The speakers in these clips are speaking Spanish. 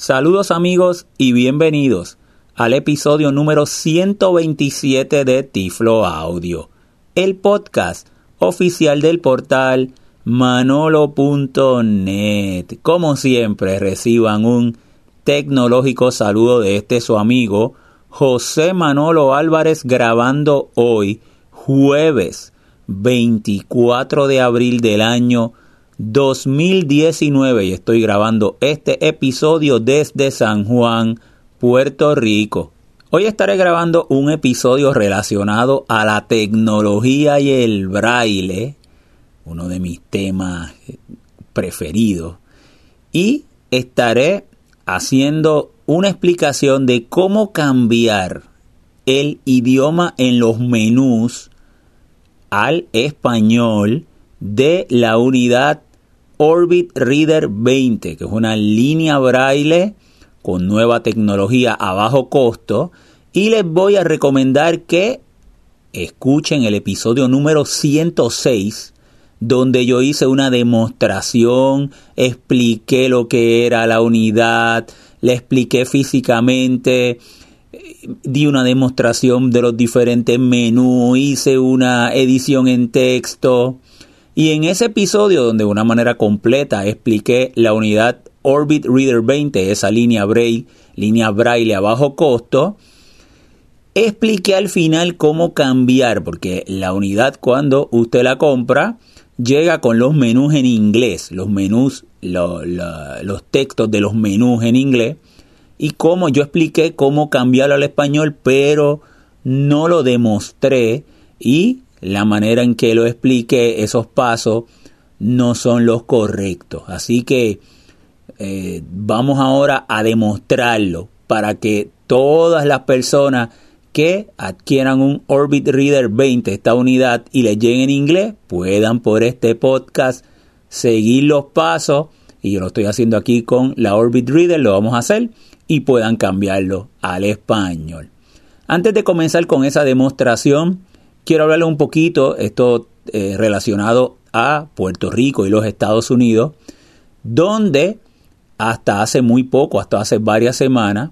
Saludos amigos y bienvenidos al episodio número 127 de Tiflo Audio, el podcast oficial del portal manolo.net. Como siempre, reciban un tecnológico saludo de este su amigo José Manolo Álvarez grabando hoy, jueves 24 de abril del año 2019 y estoy grabando este episodio desde San Juan, Puerto Rico. Hoy estaré grabando un episodio relacionado a la tecnología y el braille, uno de mis temas preferidos, y estaré haciendo una explicación de cómo cambiar el idioma en los menús al español de la unidad Orbit Reader 20, que es una línea braille con nueva tecnología a bajo costo. Y les voy a recomendar que escuchen el episodio número 106, donde yo hice una demostración, expliqué lo que era la unidad, le expliqué físicamente, di una demostración de los diferentes menús, hice una edición en texto y en ese episodio, donde de una manera completa expliqué la unidad Orbit Reader 20, esa línea braille, línea braille a bajo costo, expliqué al final cómo cambiar, porque la unidad cuando usted la compra llega con los menús en inglés, los menús, los textos de los menús en inglés, y cómo yo expliqué cómo cambiarlo al español, pero no lo demostré y la manera en que lo expliqué, esos pasos, no son los correctos. Así que eh, vamos ahora a demostrarlo para que todas las personas que adquieran un Orbit Reader 20, esta unidad, y le lleguen en inglés, puedan por este podcast seguir los pasos, y yo lo estoy haciendo aquí con la Orbit Reader, lo vamos a hacer, y puedan cambiarlo al español. Antes de comenzar con esa demostración, quiero hablarle un poquito, esto eh, relacionado a Puerto Rico y los Estados Unidos, donde hasta hace muy poco, hasta hace varias semanas,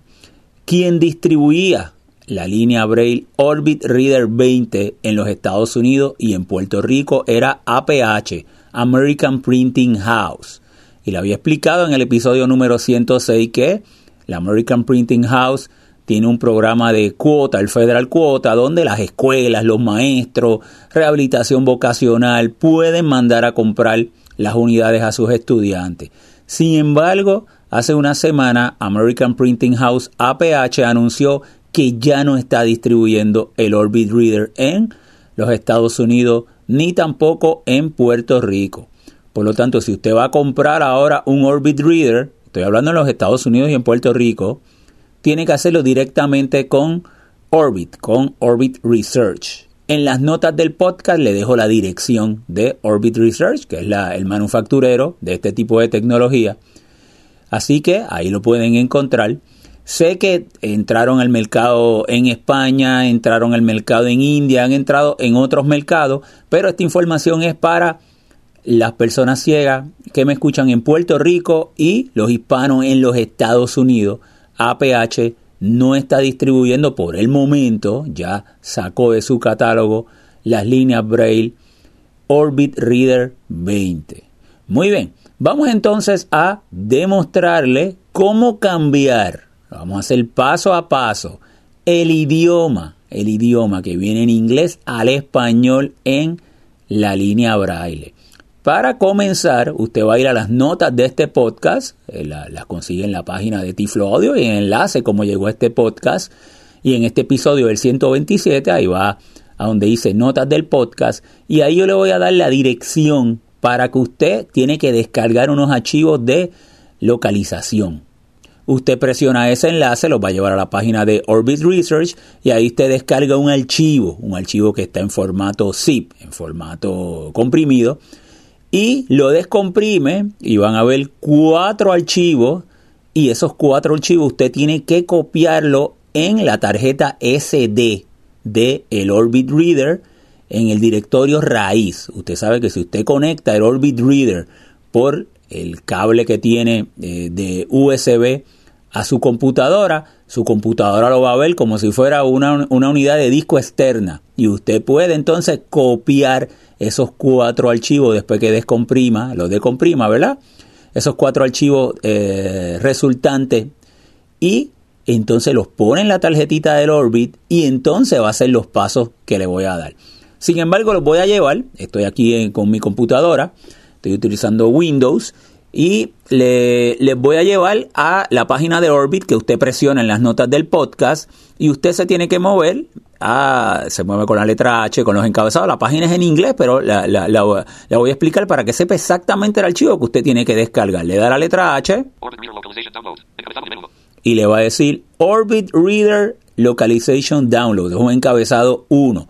quien distribuía la línea Braille Orbit Reader 20 en los Estados Unidos y en Puerto Rico era APH, American Printing House. Y le había explicado en el episodio número 106 que la American Printing House tiene un programa de cuota, el Federal Cuota, donde las escuelas, los maestros, rehabilitación vocacional pueden mandar a comprar las unidades a sus estudiantes. Sin embargo, hace una semana American Printing House APH anunció que ya no está distribuyendo el Orbit Reader en los Estados Unidos ni tampoco en Puerto Rico. Por lo tanto, si usted va a comprar ahora un Orbit Reader, estoy hablando en los Estados Unidos y en Puerto Rico, tiene que hacerlo directamente con Orbit, con Orbit Research. En las notas del podcast le dejo la dirección de Orbit Research, que es el manufacturero de este tipo de tecnología. Así que ahí lo pueden encontrar. Sé que entraron al mercado en España, entraron al mercado en India, han entrado en otros mercados, pero esta información es para las personas ciegas que me escuchan en Puerto Rico y los hispanos en los Estados Unidos APH no está distribuyendo por el momento, ya sacó de su catálogo las líneas Braille Orbit Reader 20. Muy bien, vamos entonces a demostrarle cómo cambiar, vamos a hacer paso a paso, el idioma, el idioma que viene en inglés al español en la línea Braille. Para comenzar, usted va a ir a las notas de este podcast, eh, las consigue en la página de Tiflo Audio y en enlace como llegó este podcast. Y en este episodio del 127, ahí va a donde dice notas del podcast y ahí yo le voy a dar la dirección para que usted tiene que descargar unos archivos de localización. Usted presiona ese enlace, lo va a llevar a la página de Orbit Research y ahí usted descarga un archivo, un archivo que está en formato zip, en formato comprimido y lo descomprime y van a ver cuatro archivos y esos cuatro archivos usted tiene que copiarlo en la tarjeta SD de el Orbit Reader en el directorio raíz. Usted sabe que si usted conecta el Orbit Reader por el cable que tiene eh, de USB a su computadora, su computadora lo va a ver como si fuera una, una unidad de disco externa. Y usted puede entonces copiar esos cuatro archivos después que descomprima, los descomprima, ¿verdad? Esos cuatro archivos eh, resultantes. Y entonces los pone en la tarjetita del Orbit y entonces va a hacer los pasos que le voy a dar. Sin embargo, los voy a llevar, estoy aquí con mi computadora, estoy utilizando Windows y le, les voy a llevar a la página de Orbit que usted presiona en las notas del podcast y usted se tiene que mover a, se mueve con la letra H, con los encabezados. La página es en inglés, pero la, la, la, voy a explicar para que sepa exactamente el archivo que usted tiene que descargar. Le da la letra H y le va a decir Orbit Reader Localization Download. Es un encabezado 1,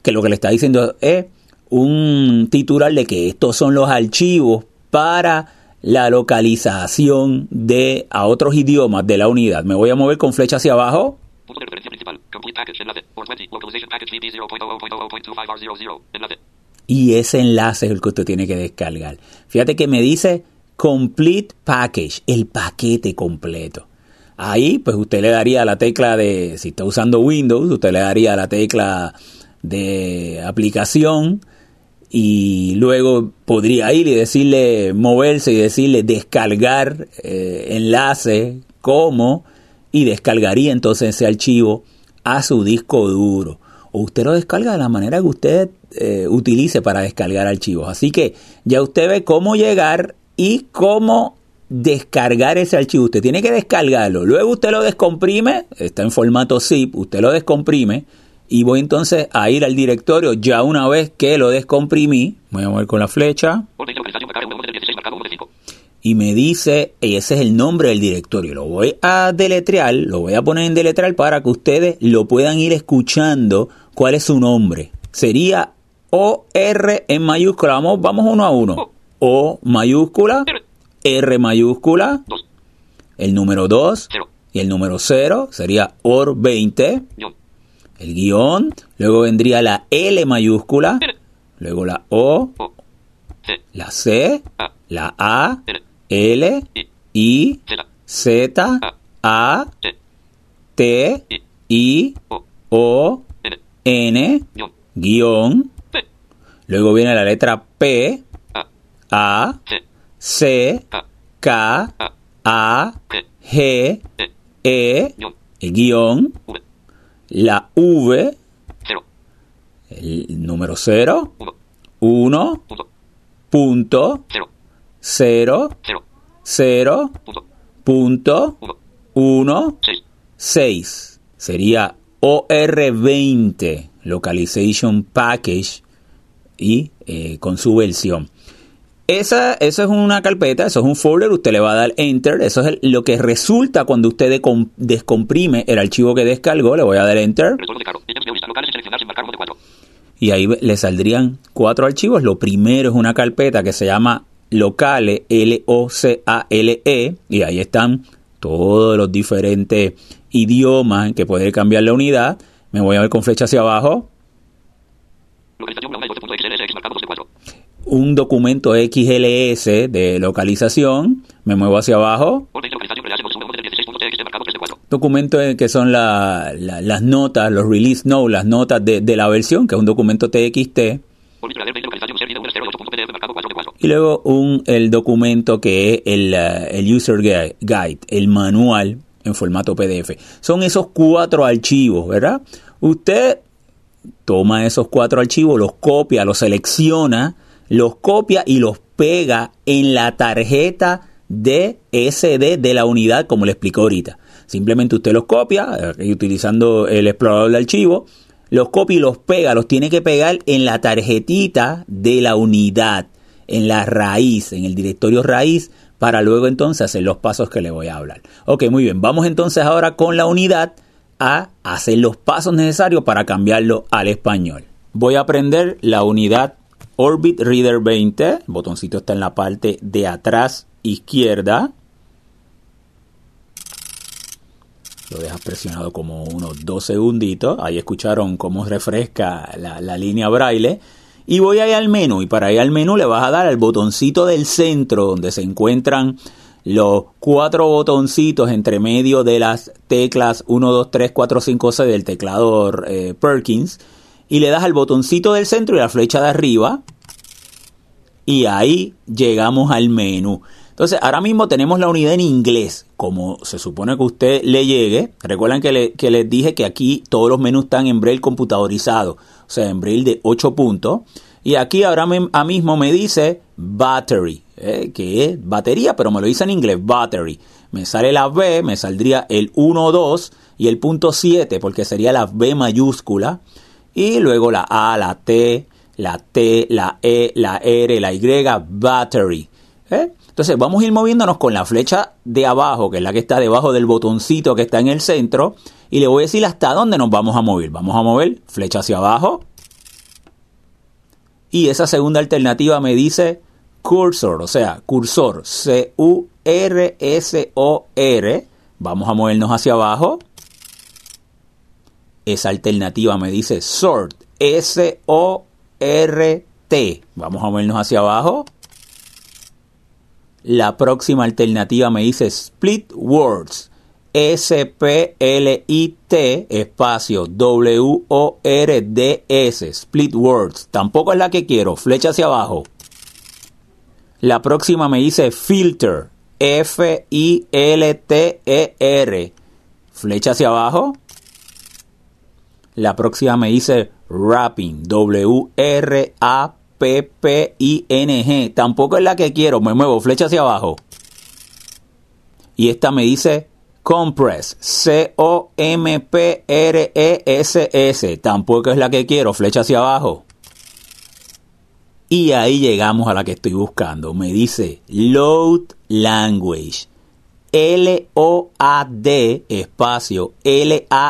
que lo que le está diciendo es un titular de que estos son los archivos para la localización de a otros idiomas de la unidad. Me voy a mover con flecha hacia abajo. Y ese enlace es el que usted tiene que descargar. Fíjate que me dice Complete Package, el paquete completo. Ahí, pues usted le daría la tecla de, si está usando Windows, usted le daría la tecla de aplicación y luego podría ir y decirle moverse y decirle descargar eh, enlace como y descargaría entonces ese archivo a su disco duro o usted lo descarga de la manera que usted eh, utilice para descargar archivos así que ya usted ve cómo llegar y cómo descargar ese archivo. Usted tiene que descargarlo. Luego usted lo descomprime, está en formato zip, usted lo descomprime y voy entonces a ir al directorio ya una vez que lo descomprimí. Voy a mover con la flecha. Y me dice, ese es el nombre del directorio. Lo voy a deletrear, lo voy a poner en deletrear para que ustedes lo puedan ir escuchando cuál es su nombre. Sería OR en mayúscula. Vamos, vamos uno a uno. O mayúscula. R mayúscula, el número 2 y el número 0 sería OR 20, el guion, luego vendría la L mayúscula, luego la O, la C, la A, L, I, Z, A, T, I, O, N, guion, luego viene la letra P, A, C, K, A, G, E, guion, la V, el número 0, 1, punto, 0, 0, punto, 1, 6. Sería OR20 Localization Package y eh, con su versión. Esa, eso es una carpeta, eso es un folder, usted le va a dar enter, eso es lo que resulta cuando usted descomprime el archivo que descargó, le voy a dar enter. Y ahí le saldrían cuatro archivos. Lo primero es una carpeta que se llama locale, L-O-C-A-L-E, y ahí están todos los diferentes idiomas en que puede cambiar la unidad. Me voy a ver con flecha hacia abajo un documento XLS de localización, me muevo hacia abajo. Documento que son las notas, los release notes, las notas de, la versión, que es un documento TXT. Y luego un, el documento que es el, el User Guide, el manual en formato PDF. Son esos cuatro archivos, ¿verdad? Usted toma esos cuatro archivos, los copia, los selecciona los copia y los pega en la tarjeta de SD de la unidad, como le explicó ahorita. Simplemente usted los copia, eh, utilizando el explorador de archivo, los copia y los pega, los tiene que pegar en la tarjetita de la unidad, en la raíz, en el directorio raíz, para luego entonces hacer los pasos que le voy a hablar. Ok, muy bien, vamos entonces ahora con la unidad a hacer los pasos necesarios para cambiarlo al español. Voy a aprender la unidad Orbit Reader 20, el botoncito está en la parte de atrás izquierda. Lo dejas presionado como unos dos segunditos. Ahí escucharon cómo refresca la, línea braille. Y voy a ir al menú. Y para ir al menú le vas a dar al botoncito del centro donde se encuentran los cuatro botoncitos entre medio de las teclas 1, 2, 3, 4, 5, 6 del teclado eh, Perkins y le das al botoncito del centro y la flecha de arriba y ahí llegamos al menú. Entonces, ahora mismo tenemos la unidad en inglés, como se supone que usted le llegue. Recuerden que, que les dije que aquí todos los menús están en braille computadorizado, o sea, en braille de 8 puntos. Y aquí ahora mismo me dice battery, eh, que es batería, pero me lo dice en inglés, battery. Me sale la B, me saldría el 1, 2 y el punto 7, porque sería la B mayúscula. Y luego la A, la T, la T, la E, la R, la Y, battery. ¿eh? Entonces vamos a ir moviéndonos con la flecha de abajo, que es la que está debajo del botoncito que está en el centro, y le voy a decir hasta dónde nos vamos a mover. Vamos a mover flecha hacia abajo, y esa segunda alternativa me dice cursor, o sea, cursor, C-U-R-S-O-R. Vamos a movernos hacia abajo. Esa alternativa me dice sort, S-O-R-T. Vamos a movernos hacia abajo. La próxima alternativa me dice split words, S-P-L-I-T espacio W-O-R-D-S, Split Words. Tampoco es la que quiero, flecha hacia abajo. La próxima me dice Filter, F-I-L-T-E-R, flecha hacia abajo. La próxima me dice Wrapping, W-R-A-P-P-I-N-G. Tampoco es la que quiero, me muevo, flecha hacia abajo. Y esta me dice Compress, C-O-M-P-R-E-S-S. Tampoco es la que quiero, flecha hacia abajo. Y ahí llegamos a la que estoy buscando. Me dice Load Language. L-O-A-D espacio L-A-N-G-U-A-G-E.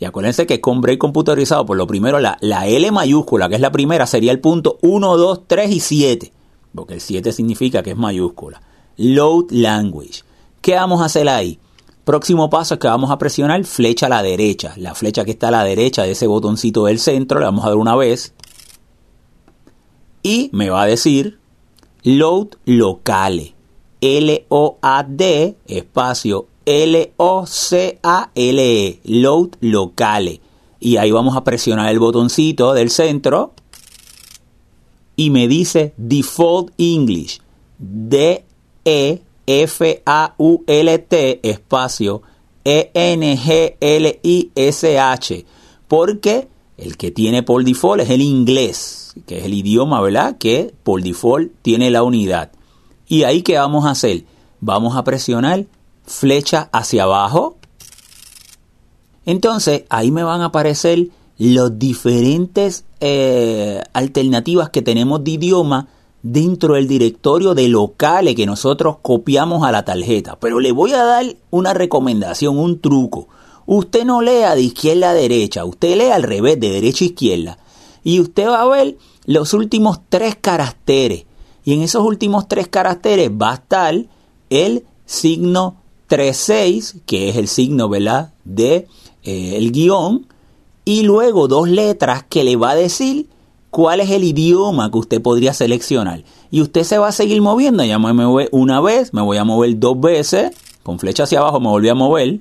Y acuérdense que con break computarizado, por lo primero, la, la L mayúscula, que es la primera, sería el punto 1, 2, 3 y 7. Porque el 7 significa que es mayúscula. Load Language. ¿Qué vamos a hacer ahí? Próximo paso es que vamos a presionar flecha a la derecha. La flecha que está a la derecha de ese botoncito del centro, le vamos a dar una vez. Y me va a decir Load Locale. L-O-A-D espacio L-O-C-A-L-E. Load Locale. Y ahí vamos a presionar el botoncito del centro. Y me dice Default English. D e F A U L T espacio E N G L I S H porque el que tiene por default es el inglés, que es el idioma, ¿verdad? Que por default tiene la unidad. Y ahí qué vamos a hacer? Vamos a presionar flecha hacia abajo. Entonces ahí me van a aparecer las diferentes eh, alternativas que tenemos de idioma dentro del directorio de locales que nosotros copiamos a la tarjeta. Pero le voy a dar una recomendación, un truco. Usted no lea de izquierda a derecha, usted lea al revés, de derecha a izquierda. Y usted va a ver los últimos tres caracteres. Y en esos últimos tres caracteres va a estar el signo 36, que es el signo, ¿verdad? De eh, el guion. Y luego dos letras que le va a decir cuál es el idioma que usted podría seleccionar. Y usted se va a seguir moviendo. Ya me mueve una vez, me voy a mover dos veces. Con flecha hacia abajo me volví a mover.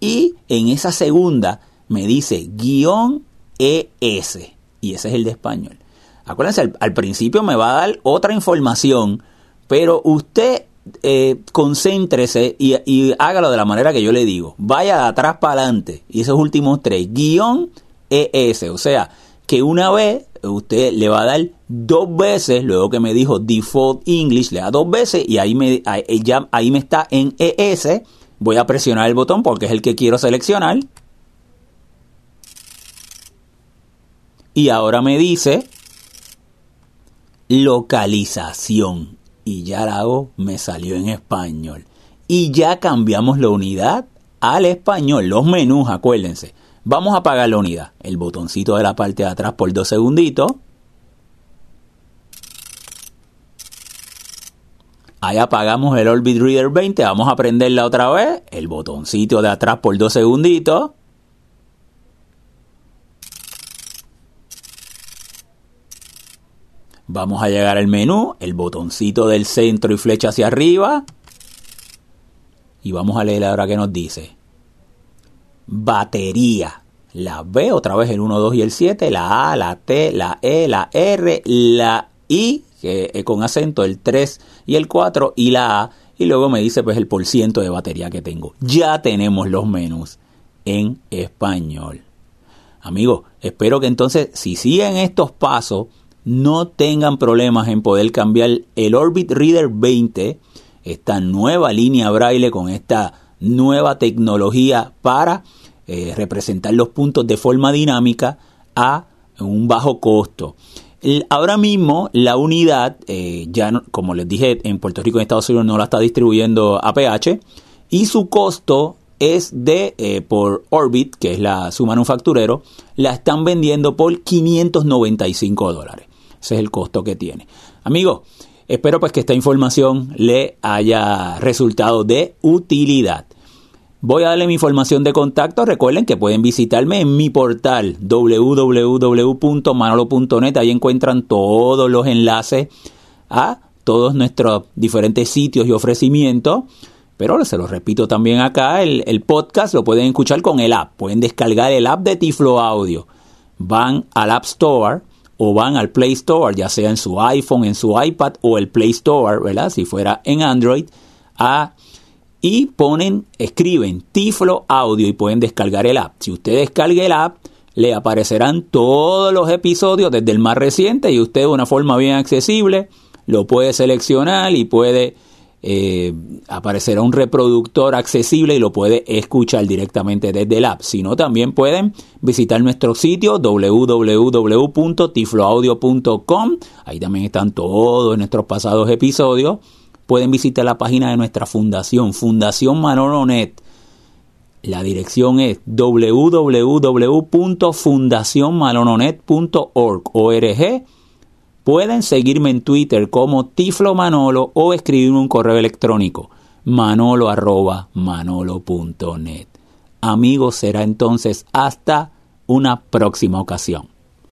Y en esa segunda me dice guion ES. Y ese es el de español. Acuérdense, al, principio me va a dar otra información. Pero usted eh, concéntrese y, hágalo de la manera que yo le digo. Vaya de atrás para adelante. Y esos últimos tres. Guión ES. O sea, que una vez usted le va a dar dos veces, luego que me dijo default English, le da dos veces y ahí me, ya, ahí me está en ES. Voy a presionar el botón porque es el que quiero seleccionar. Y ahora me dice localización. Y ya la hago, me salió en español. Y ya cambiamos la unidad al español. Los menús, acuérdense. Vamos a apagar la unidad. El botoncito de la parte de atrás por dos segunditos. Ahí apagamos el Orbit Reader 20. Vamos a prenderla otra vez. El botoncito de atrás por dos segunditos. Vamos a llegar al menú, el botoncito del centro y flecha hacia arriba. Y vamos a leer ahora qué nos dice. Batería. La B, otra vez el 1, 2 y el 7, la A, la T, la E, la R, la I, que con acento, el 3 y el 4, y la A, y luego me dice pues el porciento de batería que tengo. Ya tenemos los menús en español. Amigos, espero que entonces si siguen estos pasos no tengan problemas en poder cambiar el Orbit Reader 20, esta nueva línea braille con esta nueva tecnología para eh, representar los puntos de forma dinámica a un bajo costo. ahora mismo la unidad, eh, ya como les dije, en Puerto Rico y en Estados Unidos no la está distribuyendo APH y su costo es de eh, por Orbit, que es la, su manufacturero, la están vendiendo por 595 dólares. Ese es el costo que tiene. Amigos, espero pues que esta información le haya resultado de utilidad. Voy a darle mi información de contacto. Recuerden que pueden visitarme en mi portal www.manolo.net. Ahí encuentran todos los enlaces a todos nuestros diferentes sitios y ofrecimientos. Pero se los repito también acá, el, el, podcast lo pueden escuchar con el app. Pueden descargar el app de Tiflo Audio. Van al App Store o van al Play Store, ya sea en su iPhone, en su iPad o el Play Store, ¿verdad? Si fuera en Android, a, y ponen, escriben Tiflo Audio y pueden descargar el app. Si usted descarga el app, le aparecerán todos los episodios desde el más reciente y usted de una forma bien accesible lo puede seleccionar y puede eh, aparecerá un reproductor accesible y lo puede escuchar directamente desde el app. Si no, también pueden visitar nuestro sitio www.tifloaudio.com. Ahí también están todos nuestros pasados episodios. Pueden visitar la página de nuestra fundación, Fundación Manolonet. La dirección es www.fundacionmalononet.org Pueden seguirme en Twitter como Tiflo Manolo o escribirme un correo electrónico manolo manolo.net. Amigos, será entonces hasta una próxima ocasión.